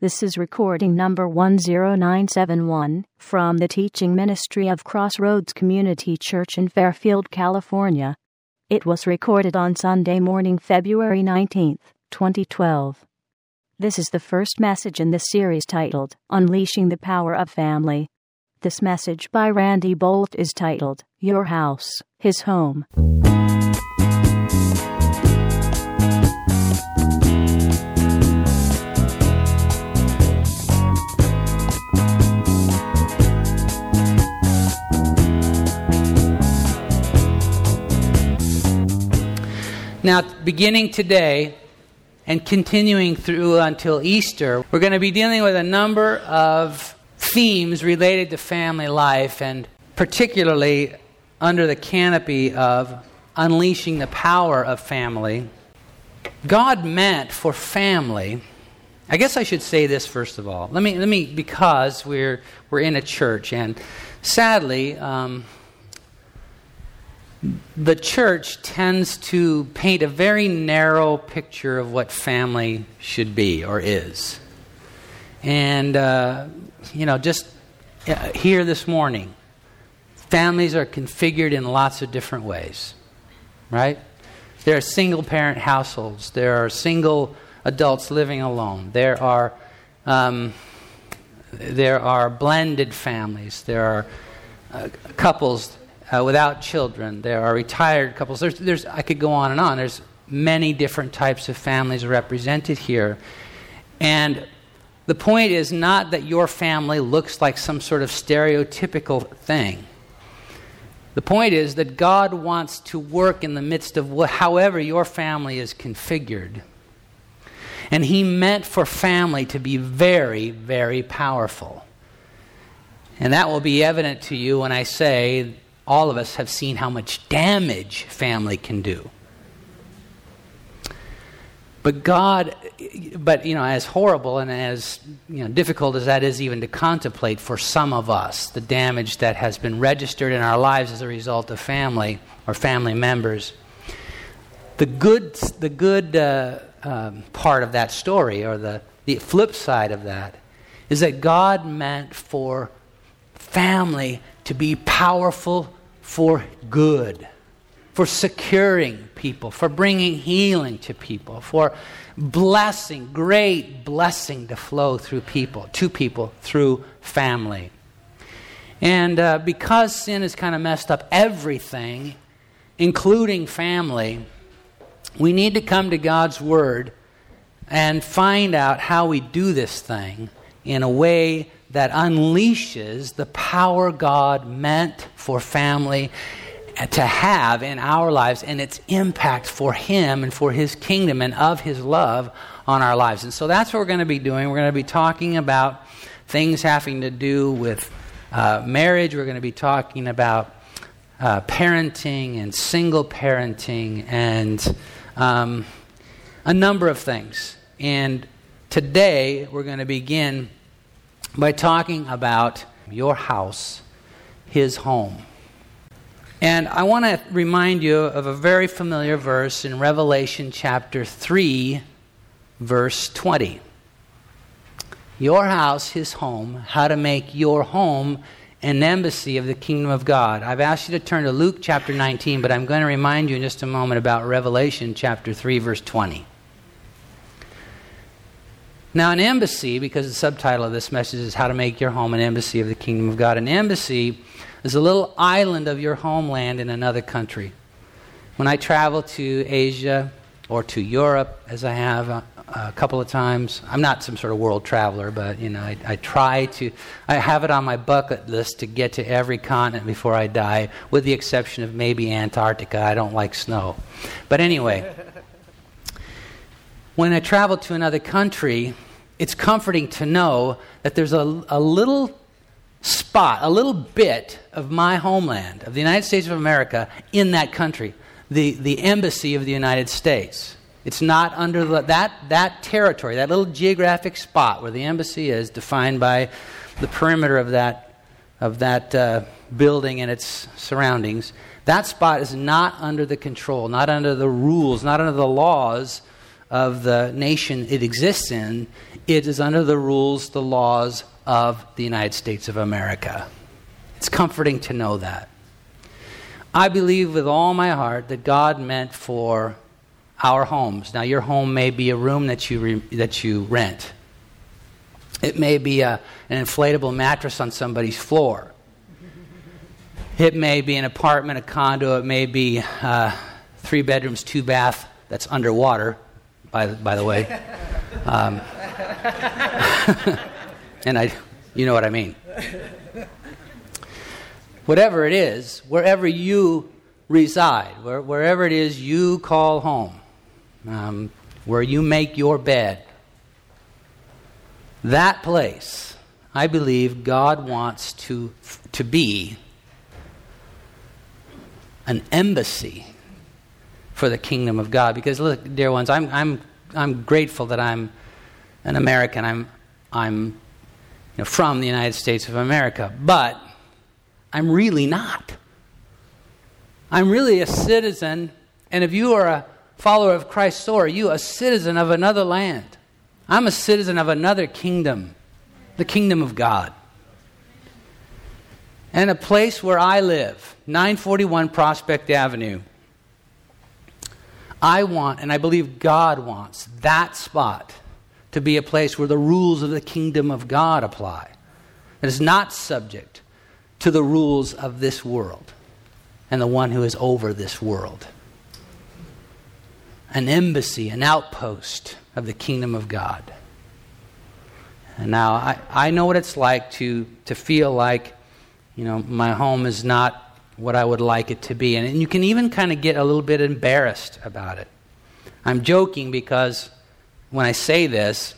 This is recording number 10971 from the teaching ministry of Crossroads Community Church in Fairfield, California. It was recorded on Sunday morning, February 19th, 2012. This is the first message in the series titled Unleashing the Power of Family. This message by Randy Boldt is titled Your House, His Home. Now, beginning today and continuing through until Easter, we're going to be dealing with a number of themes related to family life, and particularly under the canopy of unleashing the power of family. God meant for family. I guess I should say this first of all. Let me, let me because we're, we're in a church, and sadly, um, the church tends to paint a very narrow picture of what family should be or is. And, uh, you know, just uh, here this morning, families are configured in lots of different ways, right? There are single parent households, there are single adults living alone, there are, um, there are blended families, there are uh, couples uh, without children. There are retired couples. There's, there's, I could go on and on. There's many different types of families represented here. And the point is not that your family looks like some sort of stereotypical thing. The point is that God wants to work in the midst of however your family is configured. And He meant for family to be very, very powerful. And that will be evident to you when I say all of us have seen how much damage family can do. But God, but you know, as horrible and as you know, difficult as that is even to contemplate for some of us, the damage that has been registered in our lives as a result of family or family members, the good, the good uh, um, part of that story, or the, the flip side of that, is that God meant for family to be powerful for good, for securing people, for bringing healing to people, for blessing, great blessing to flow through people, to people through family. And uh, because sin has kind of messed up everything, including family, we need to come to God's Word and find out how we do this thing in a way that unleashes the power God meant for family to have in our lives and its impact for Him and for His kingdom and of His love on our lives. And so that's what we're going to be doing. We're going to be talking about things having to do with uh, marriage, we're going to be talking about uh, parenting and single parenting and um, a number of things. And today we're going to begin by talking about your house, his home. And I want to remind you of a very familiar verse in Revelation chapter 3, verse 20. Your house, his home, how to make your home an embassy of the kingdom of God. I've asked you to turn to Luke chapter 19, but I'm going to remind you in just a moment about Revelation chapter 3, verse 20. Now, an embassy, because the subtitle of this message is How to Make Your Home an Embassy of the Kingdom of God, an embassy is a little island of your homeland in another country. When I travel to Asia or to Europe, as I have a, a couple of times, I'm not some sort of world traveler, but you know, I, I try to. I have it on my bucket list to get to every continent before I die, with the exception of maybe Antarctica. I don't like snow, but anyway when I travel to another country, it's comforting to know that there's a, a little spot, a little bit of my homeland, of the United States of America, in that country, the, the embassy of the United States. It's not under the, that, that territory, that little geographic spot where the embassy is, defined by the perimeter of that, of that uh, building and its surroundings. That spot is not under the control, not under the rules, not under the laws of the nation it exists in, it is under the rules, the laws of the United States of America. It's comforting to know that. I believe with all my heart that God meant for our homes. Now, your home may be a room that you, re- that you rent, it may be a, an inflatable mattress on somebody's floor. It may be an apartment, a condo. It may be uh, three bedrooms, two bath that's underwater, by, by the way. Um, and I, you know what I mean. Whatever it is, wherever you reside, where, wherever it is you call home, um, where you make your bed, that place, I believe God wants to, to be an embassy for the kingdom of God. Because, look, dear ones, I'm, I'm, I'm grateful that I'm an American. I'm, I'm you know, from the United States of America. But I'm really not. I'm really a citizen, and if you are a follower of Christ, so are you a citizen of another land. I'm a citizen of another kingdom, the kingdom of God. And a place where I live, 941 Prospect Avenue. I want, and I believe God wants, that spot to be a place where the rules of the kingdom of God apply. It is not subject to the rules of this world and the one who is over this world. An embassy, an outpost of the kingdom of God. And now I, I know what it's like to, to feel like, you know, my home is not what I would like it to be. And, and you can even kind of get a little bit embarrassed about it. I'm joking because when I say this,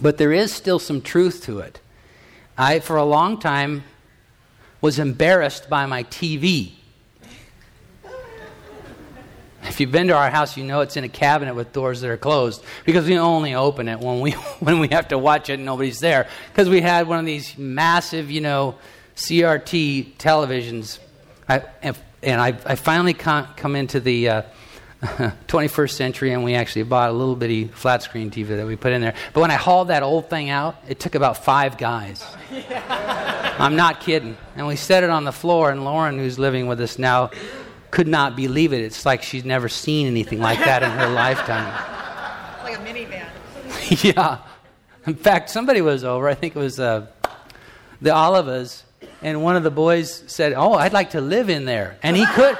but there is still some truth to it. I, for a long time, was embarrassed by my TV. If you've been to our house, you know it's in a cabinet with doors that are closed because we only open it when we when we have to watch it and nobody's there. Because we had one of these massive, you know, CRT televisions. I, and I, I finally come into the uh, 21st century, and we actually bought a little bitty flat screen TV that we put in there. But when I hauled that old thing out, it took about five guys. I'm not kidding. And we set it on the floor, and Lauren, who's living with us now, could not believe it. It's like she's never seen anything like that in her lifetime. Like a minivan. yeah. In fact, somebody was over. I think it was uh, the Olivas, and one of the boys said, "Oh, I'd like to live in there," and he could.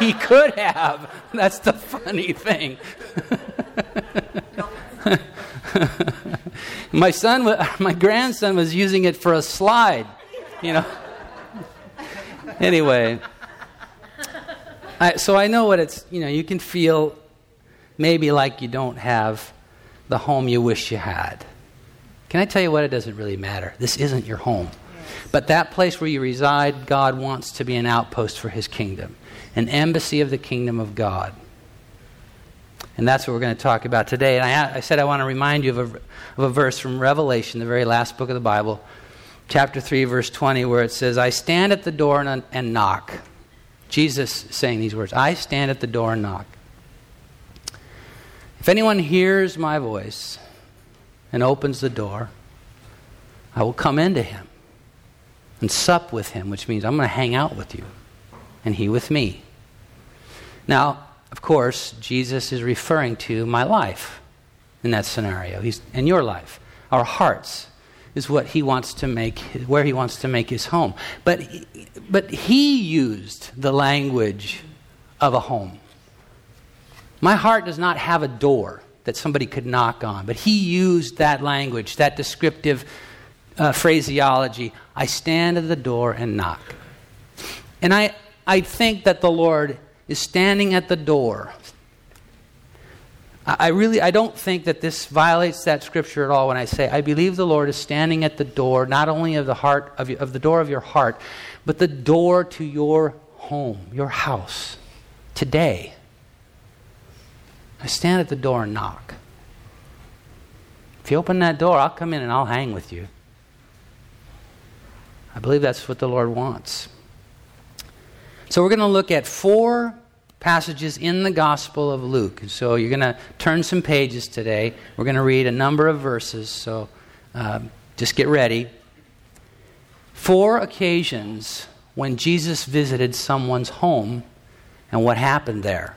he could have. That's the funny thing. my son, my grandson was using it for a slide, you know. anyway, I, so I know what it's, you know, you can feel maybe like you don't have the home you wish you had. Can I tell you what? It doesn't really matter. This isn't your home. But that place where you reside, God wants to be an outpost for his kingdom, an embassy of the kingdom of God. And that's what we're going to talk about today. And I, I said I want to remind you of a, of a verse from Revelation, the very last book of the Bible, chapter 3, verse 20, where it says, I stand at the door and, and knock. Jesus saying these words I stand at the door and knock. If anyone hears my voice and opens the door, I will come into him and sup with him, which means I'm going to hang out with you and he with me. Now, of course, Jesus is referring to my life in that scenario. He's in your life. Our hearts is what he wants to make, where he wants to make his home. But, but he used the language of a home. My heart does not have a door that somebody could knock on, but he used that language, that descriptive uh, phraseology I stand at the door and knock. And I, I think that the Lord is standing at the door I really I don't think that this violates that scripture at all when I say I believe the Lord is standing at the door not only of the heart of, of the door of your heart but the door to your home, your house today. I stand at the door and knock. If you open that door, I'll come in and I'll hang with you. I believe that's what the Lord wants. So we're going to look at four passages in the Gospel of Luke. So you're going to turn some pages today. We're going to read a number of verses. So uh, just get ready. Four occasions when Jesus visited someone's home and what happened there.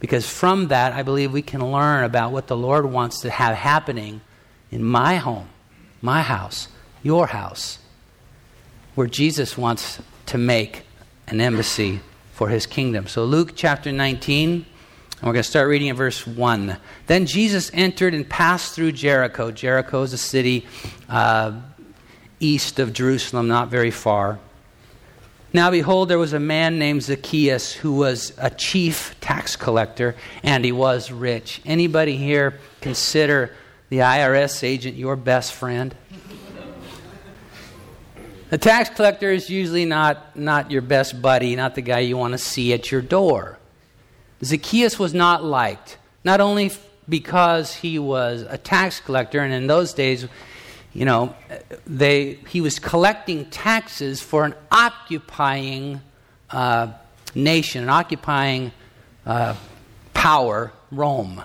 Because from that, I believe we can learn about what the Lord wants to have happening in my home, my house, your house, where Jesus wants to make an embassy for his kingdom. So, Luke chapter 19, and we're going to start reading at verse 1. Then Jesus entered and passed through Jericho. Jericho is a city uh, east of Jerusalem, not very far. Now, behold, there was a man named Zacchaeus who was a chief tax collector, and he was rich. Anybody here consider the IRS agent your best friend? The tax collector is usually not, not your best buddy, not the guy you want to see at your door. Zacchaeus was not liked, not only because he was a tax collector, and in those days, you know, they, he was collecting taxes for an occupying uh, nation, an occupying uh, power, Rome.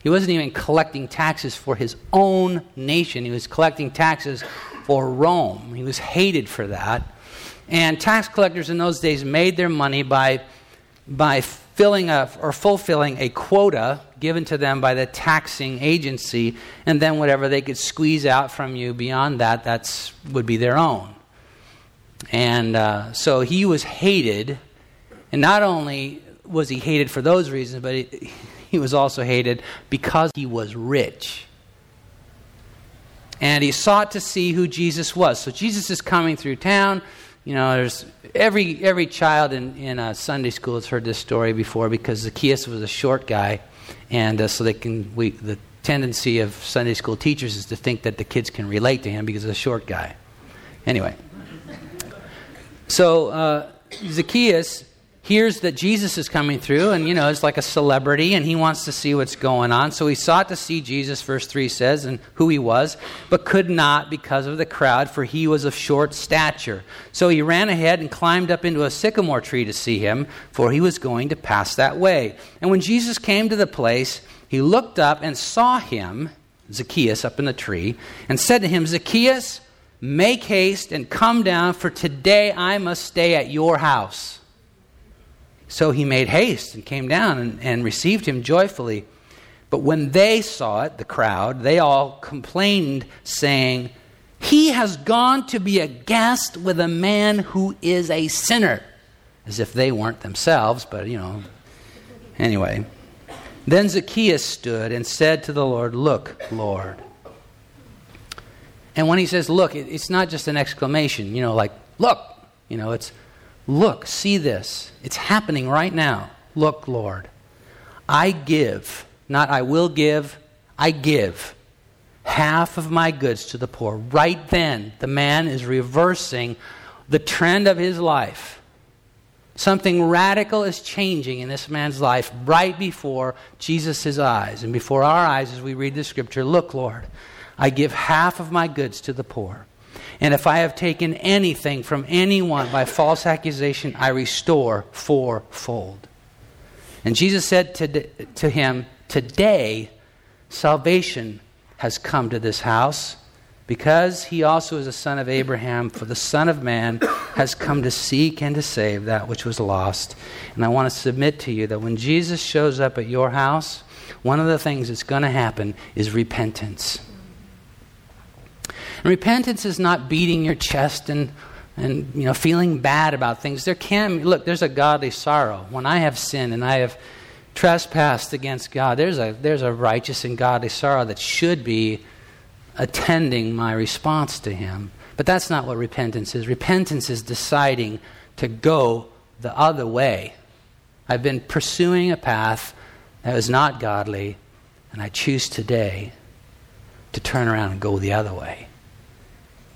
He wasn't even collecting taxes for his own nation, he was collecting taxes for Rome. He was hated for that. And tax collectors in those days made their money by, by filling a, or fulfilling a quota given to them by the taxing agency, and then whatever they could squeeze out from you beyond that, that's would be their own. And uh, so he was hated, and not only was he hated for those reasons, but he, he was also hated because he was rich and he sought to see who Jesus was. So Jesus is coming through town. You know, there's every every child in in uh, Sunday school has heard this story before because Zacchaeus was a short guy, and uh, so they can we the tendency of Sunday school teachers is to think that the kids can relate to him because he's a short guy. Anyway, so uh, Zacchaeus hears that Jesus is coming through, and you know, it's like a celebrity, and he wants to see what's going on. So he sought to see Jesus, verse 3 says, and who he was, but could not because of the crowd, for he was of short stature. So he ran ahead and climbed up into a sycamore tree to see him, for he was going to pass that way. And when Jesus came to the place, he looked up and saw him, Zacchaeus, up in the tree, and said to him, Zacchaeus, make haste and come down, for today I must stay at your house. So he made haste and came down and, and received him joyfully. But when they saw it, the crowd, they all complained, saying, He has gone to be a guest with a man who is a sinner. As if they weren't themselves, but you know. Anyway. Then Zacchaeus stood and said to the Lord, Look, Lord. And when he says, Look, it's not just an exclamation, you know, like, Look. You know, it's, Look, see this. It's happening right now. Look, Lord. I give, not I will give, I give half of my goods to the poor. Right then, the man is reversing the trend of his life. Something radical is changing in this man's life right before Jesus' eyes and before our eyes as we read the scripture. Look, Lord, I give half of my goods to the poor. And if I have taken anything from anyone by false accusation, I restore fourfold. And Jesus said to, to him, Today salvation has come to this house because he also is a son of Abraham, for the Son of Man has come to seek and to save that which was lost. And I want to submit to you that when Jesus shows up at your house, one of the things that's going to happen is repentance. And repentance is not beating your chest and, and you know, feeling bad about things. There can, look, there's a godly sorrow. When I have sinned and I have trespassed against God, there's a, there's a righteous and godly sorrow that should be attending my response to Him. But that's not what repentance is. Repentance is deciding to go the other way. I've been pursuing a path that was not godly, and I choose today to turn around and go the other way.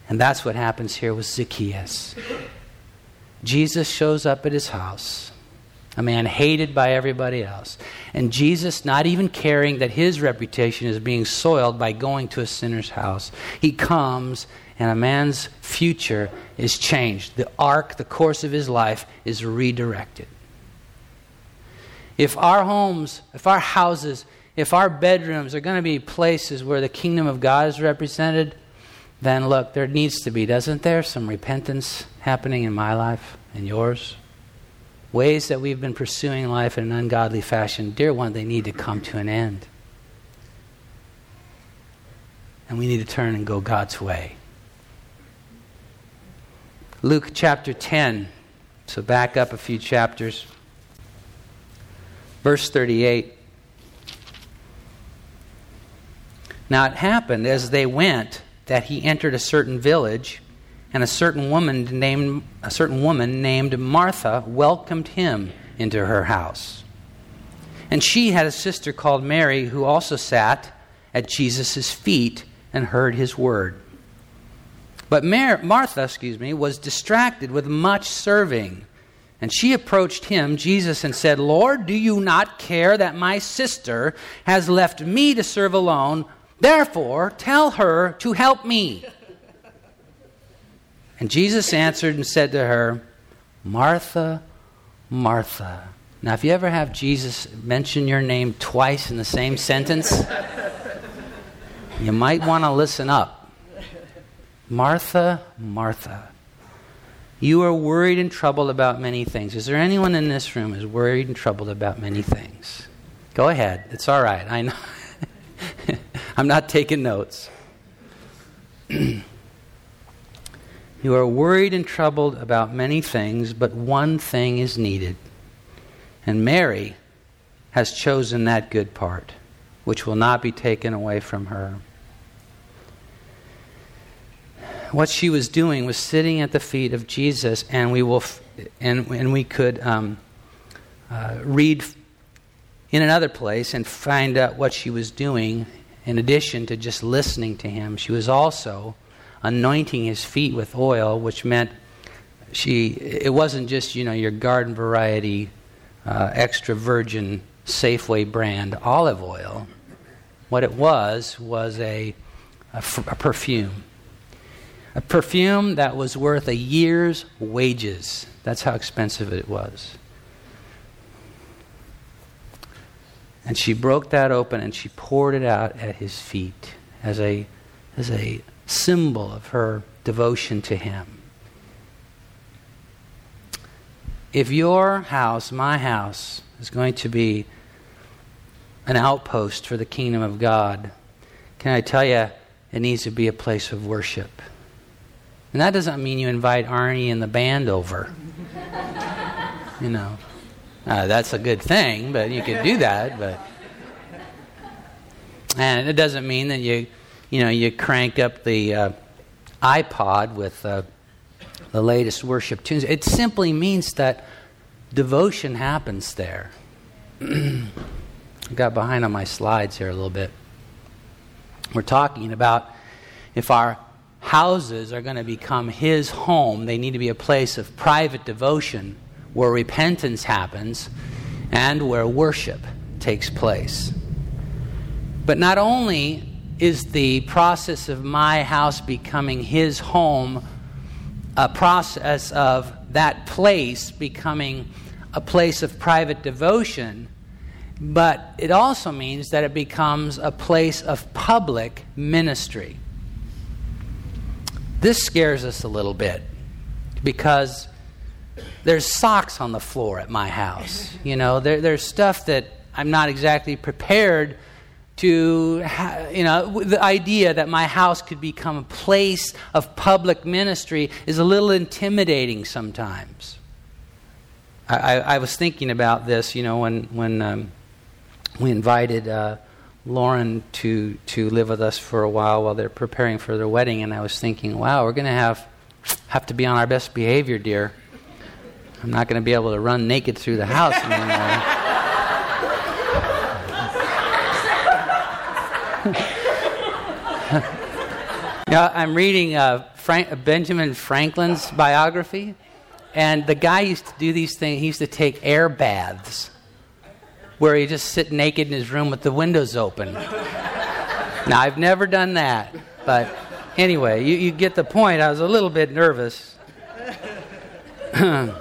And that's what happens here with Zacchaeus. Jesus shows up at his house, a man hated by everybody else. And Jesus, not even caring that his reputation is being soiled by going to a sinner's house, he comes and a man's future is changed. The arc, the course of his life is redirected. If our homes, if our houses, if our bedrooms are going to be places where the kingdom of God is represented, then look, there needs to be, doesn't there, some repentance happening in my life and yours? Ways that we've been pursuing life in an ungodly fashion, dear one, they need to come to an end. And we need to turn and go God's way. Luke chapter 10. So back up a few chapters. Verse 38. Now it happened as they went that he entered a certain village, and a certain woman named a certain woman named Martha welcomed him into her house. And she had a sister called Mary who also sat at Jesus' feet and heard his word. But Mar- Martha, excuse me, was distracted with much serving. And she approached him, Jesus, and said, Lord, do you not care that my sister has left me to serve alone? Therefore, tell her to help me. And Jesus answered and said to her, Martha, Martha. Now, if you ever have Jesus mention your name twice in the same sentence, you might want to listen up. Martha, Martha. You are worried and troubled about many things. Is there anyone in this room who's worried and troubled about many things? Go ahead. It's all right. I know. I'm not taking notes. you are worried and troubled about many things, but one thing is needed. And Mary has chosen that good part, which will not be taken away from her. What she was doing was sitting at the feet of Jesus, and we will, f- and, and we could um, uh, read in another place and find out what she was doing in addition to just listening to him, she was also anointing his feet with oil, which meant she it wasn't just you know your garden variety uh, extra virgin Safeway brand olive oil. What it was was a, a, f- a perfume, a perfume that was worth a year's wages. That's how expensive it was. And she broke that open and she poured it out at his feet as a, as a symbol of her devotion to him. If your house, my house, is going to be an outpost for the kingdom of God, can I tell you, it needs to be a place of worship. And that doesn't mean you invite Arnie and the band over. you know. Uh, that's a good thing, but you could do that. But and it doesn't mean that you, you know, you crank up the uh, iPod with uh, the latest worship tunes. It simply means that devotion happens there. I got behind on my slides here a little bit. We're talking about if our houses are going to become His home, they need to be a place of private devotion where repentance happens and where worship takes place. But not only is the process of my house becoming his home a process of that place becoming a place of private devotion, but it also means that it becomes a place of public ministry. This scares us a little bit because there's socks on the floor at my house. You know, there, there's stuff that I'm not exactly prepared to, ha- you know, the idea that my house could become a place of public ministry is a little intimidating sometimes. I, I, I was thinking about this, you know, when, when um, we invited uh, Lauren to, to live with us for a while while they're preparing for their wedding, and I was thinking, wow, we're going to have, have to be on our best behavior, dear. I'm not going to be able to run naked through the house anymore. yeah, I'm reading uh, Frank, Benjamin Franklin's biography, and the guy used to do these things. He used to take air baths where he just sit naked in his room with the windows open. now, I've never done that, but anyway, you, you get the point. I was a little bit nervous.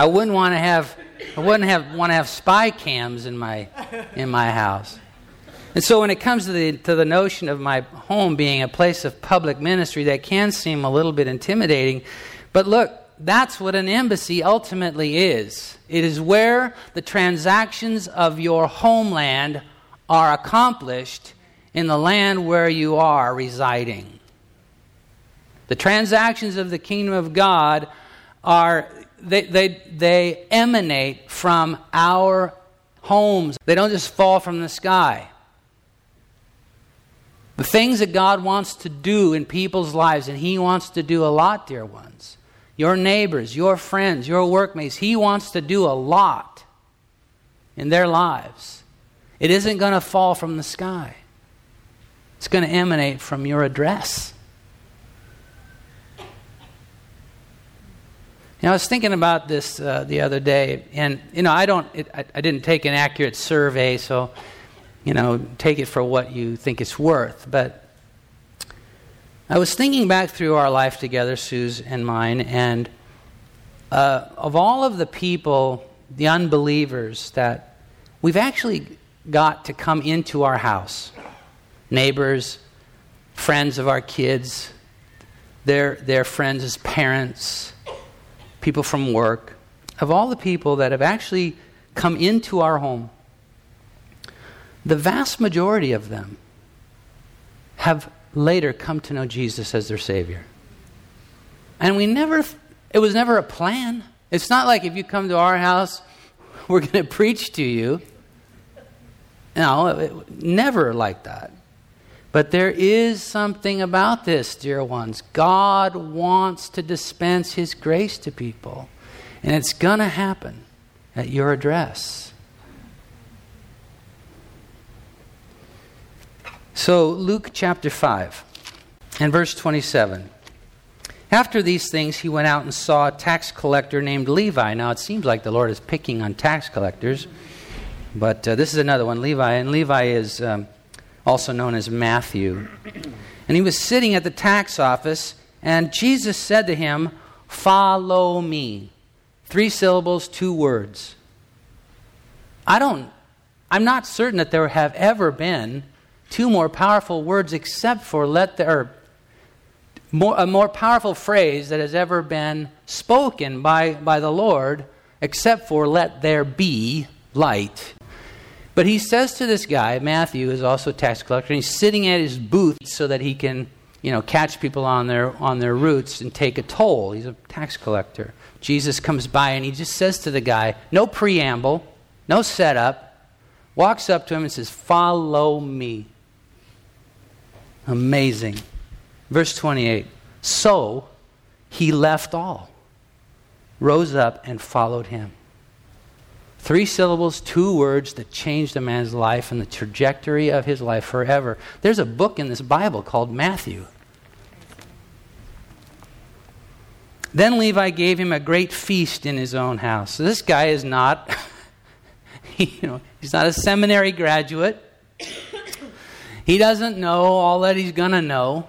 I wouldn't want to have I wouldn't have want to have spy cams in my in my house. And so when it comes to the to the notion of my home being a place of public ministry, that can seem a little bit intimidating. But look, that's what an embassy ultimately is. It is where the transactions of your homeland are accomplished in the land where you are residing. The transactions of the kingdom of God are they, they, they emanate from our homes. They don't just fall from the sky. The things that God wants to do in people's lives, and He wants to do a lot, dear ones. Your neighbors, your friends, your workmates, He wants to do a lot in their lives. It isn't going to fall from the sky, it's going to emanate from your address. You know, I was thinking about this uh, the other day, and you know, I don't, it, I, I, didn't take an accurate survey, so you know, take it for what you think it's worth. But I was thinking back through our life together, Sue's and mine, and uh, of all of the people, the unbelievers that we've actually got to come into our house, neighbors, friends of our kids, their their friends as parents people from work, of all the people that have actually come into our home, the vast majority of them have later come to know Jesus as their Savior. And we never, it was never a plan. It's not like if you come to our house, we're going to preach to you. No, it, never like that. But there is something about this, dear ones. God wants to dispense His grace to people. And it's going to happen at your address. So, Luke chapter 5 and verse 27. After these things, he went out and saw a tax collector named Levi. Now, it seems like the Lord is picking on tax collectors, but uh, this is another one, Levi. And Levi is. Um, also known as Matthew. And he was sitting at the tax office, and Jesus said to him, Follow me. Three syllables, two words. I don't, I'm not certain that there have ever been two more powerful words except for let there, or more, a more powerful phrase that has ever been spoken by, by the Lord except for let there be light. But he says to this guy, Matthew is also a tax collector, and he's sitting at his booth so that he can, you know, catch people on their on their routes and take a toll. He's a tax collector. Jesus comes by and he just says to the guy, no preamble, no setup, walks up to him and says, "Follow me." Amazing. Verse 28. So he left all, rose up, and followed him. Three syllables, two words that changed a man's life and the trajectory of his life forever. There's a book in this Bible called Matthew. Then Levi gave him a great feast in his own house. So this guy is not, you know, he's not a seminary graduate. He doesn't know all that he's going to know.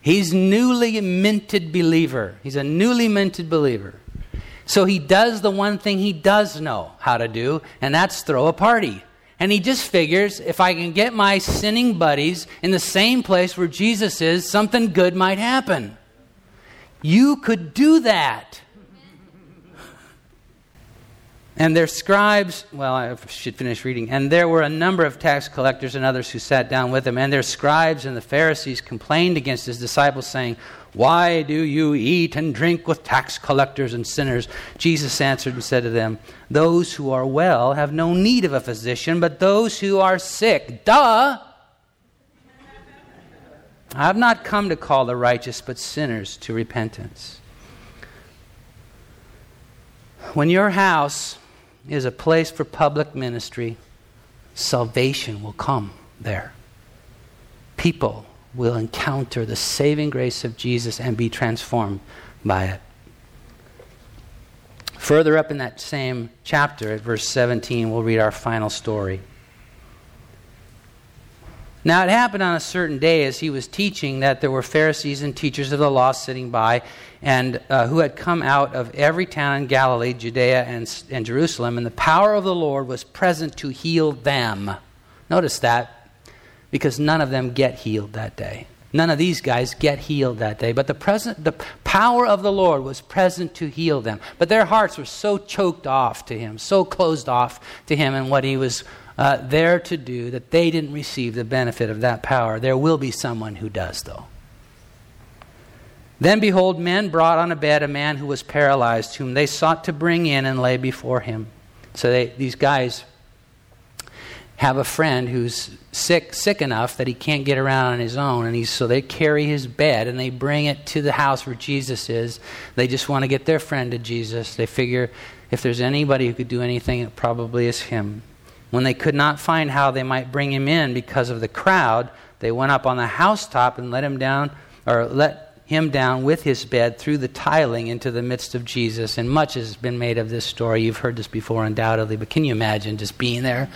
He's newly minted believer. He's a newly minted believer. So he does the one thing he does know how to do, and that's throw a party. And he just figures if I can get my sinning buddies in the same place where Jesus is, something good might happen. You could do that. And their scribes, well, I should finish reading. And there were a number of tax collectors and others who sat down with him. And their scribes and the Pharisees complained against his disciples, saying, why do you eat and drink with tax collectors and sinners? Jesus answered and said to them, Those who are well have no need of a physician, but those who are sick. Duh! I have not come to call the righteous, but sinners to repentance. When your house is a place for public ministry, salvation will come there. People will encounter the saving grace of Jesus and be transformed by it. Further up in that same chapter, at verse 17, we'll read our final story. Now it happened on a certain day as he was teaching that there were Pharisees and teachers of the law sitting by, and uh, who had come out of every town in Galilee, Judea, and, and Jerusalem, and the power of the Lord was present to heal them. Notice that, because none of them get healed that day. None of these guys get healed that day, but the present, the power of the Lord was present to heal them. But their hearts were so choked off to Him, so closed off to Him and what He was uh, there to do that they didn't receive the benefit of that power. There will be someone who does, though. Then behold, men brought on a bed a man who was paralyzed, whom they sought to bring in and lay before him. So they, these guys have a friend who's sick sick enough that he can't get around on his own and he's so they carry his bed and they bring it to the house where Jesus is. They just want to get their friend to Jesus. They figure if there's anybody who could do anything it probably is him. When they could not find how they might bring him in because of the crowd they went up on the housetop and let him down or let him down with his bed through the tiling into the midst of Jesus. And much has been made of this story. You've heard this before undoubtedly but can you imagine just being there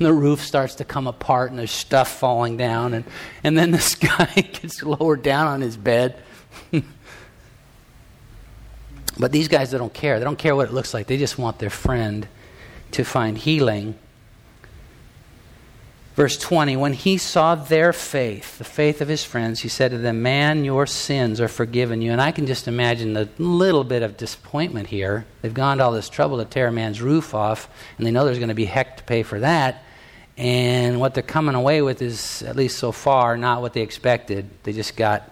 and the roof starts to come apart and there's stuff falling down and, and then this guy gets lowered down on his bed but these guys they don't care they don't care what it looks like they just want their friend to find healing Verse 20 When he saw their faith, the faith of his friends, he said to them, Man, your sins are forgiven you. And I can just imagine the little bit of disappointment here. They've gone to all this trouble to tear a man's roof off, and they know there's going to be heck to pay for that. And what they're coming away with is, at least so far, not what they expected. They just got,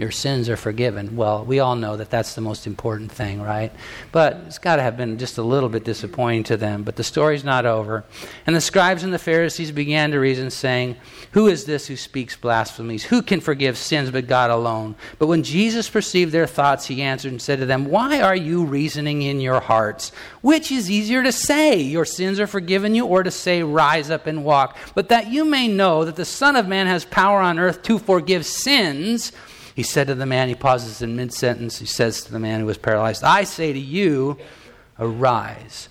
your sins are forgiven. Well, we all know that that's the most important thing, right? But it's got to have been just a little bit disappointing to them. But the story's not over. And the scribes and the Pharisees began to reason, saying, Who is this who speaks blasphemies? Who can forgive sins but God alone? But when Jesus perceived their thoughts, he answered and said to them, Why are you reasoning in your hearts? Which is easier to say, Your sins are forgiven you, or to say, Rise up and walk? But that you may know that the Son of Man has power on earth to forgive sins. He said to the man, he pauses in mid sentence, he says to the man who was paralyzed, I say to you, arise,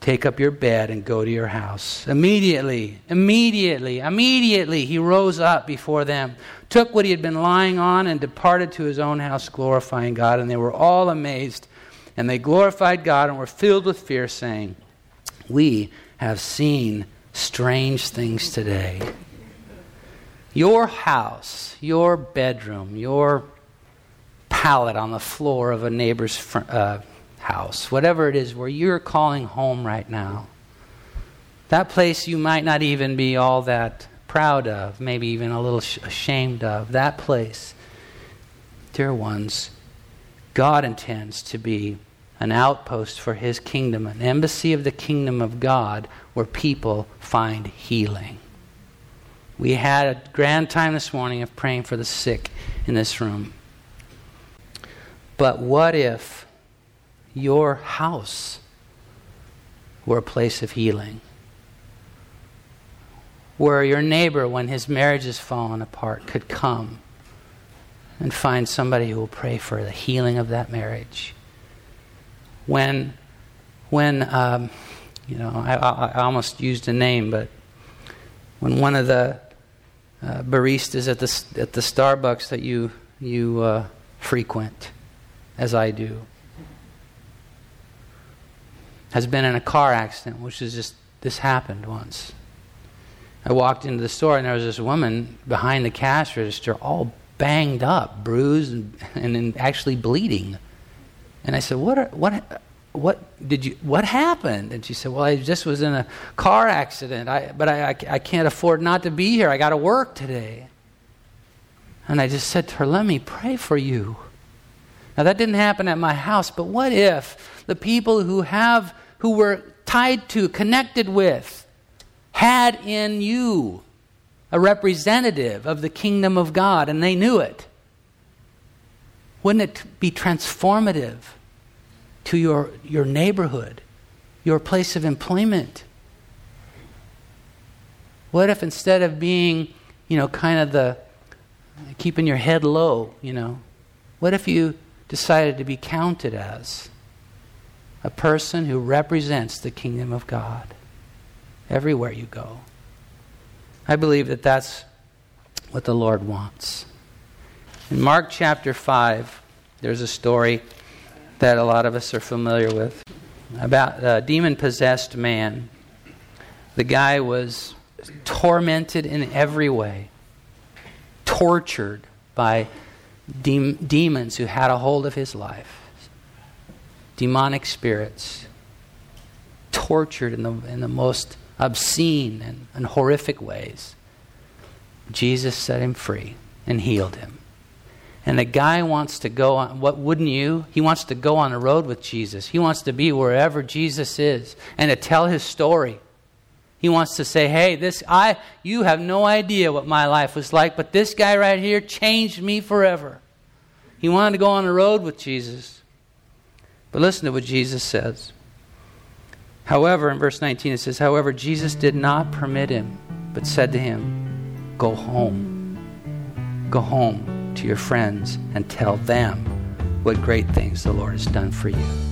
take up your bed, and go to your house. Immediately, immediately, immediately, he rose up before them, took what he had been lying on, and departed to his own house, glorifying God. And they were all amazed, and they glorified God and were filled with fear, saying, We have seen strange things today. Your house, your bedroom, your pallet on the floor of a neighbor's fr- uh, house, whatever it is where you're calling home right now, that place you might not even be all that proud of, maybe even a little sh- ashamed of, that place, dear ones, God intends to be an outpost for His kingdom, an embassy of the kingdom of God where people find healing. We had a grand time this morning of praying for the sick in this room. But what if your house were a place of healing? Where your neighbor, when his marriage has fallen apart, could come and find somebody who will pray for the healing of that marriage. When, when um, you know, I, I almost used a name, but when one of the uh, baristas at the at the Starbucks that you you uh, frequent, as I do, has been in a car accident, which is just this happened once. I walked into the store and there was this woman behind the cash register, all banged up, bruised, and, and actually bleeding. And I said, "What? Are, what? What did you what happened? And she said well i just was in a car accident. I, but I, I, I can't afford not to be here. I got to work today. And i just said to her let me pray for you. Now that didn't happen at my house but what if the people who have who were tied to connected with had in you a representative of the kingdom of god and they knew it? Wouldn't it be transformative to your, your neighborhood, your place of employment? What if instead of being, you know, kind of the keeping your head low, you know, what if you decided to be counted as a person who represents the kingdom of God everywhere you go? I believe that that's what the Lord wants. In Mark chapter 5, there's a story that a lot of us are familiar with about a demon possessed man. The guy was tormented in every way, tortured by de- demons who had a hold of his life, demonic spirits, tortured in the, in the most obscene and, and horrific ways. Jesus set him free and healed him. And the guy wants to go on, what wouldn't you? He wants to go on a road with Jesus. He wants to be wherever Jesus is and to tell his story. He wants to say, "Hey, this I you have no idea what my life was like, but this guy right here changed me forever." He wanted to go on a road with Jesus. But listen to what Jesus says. However, in verse 19 it says, "However, Jesus did not permit him, but said to him, "Go home. Go home to your friends and tell them what great things the Lord has done for you."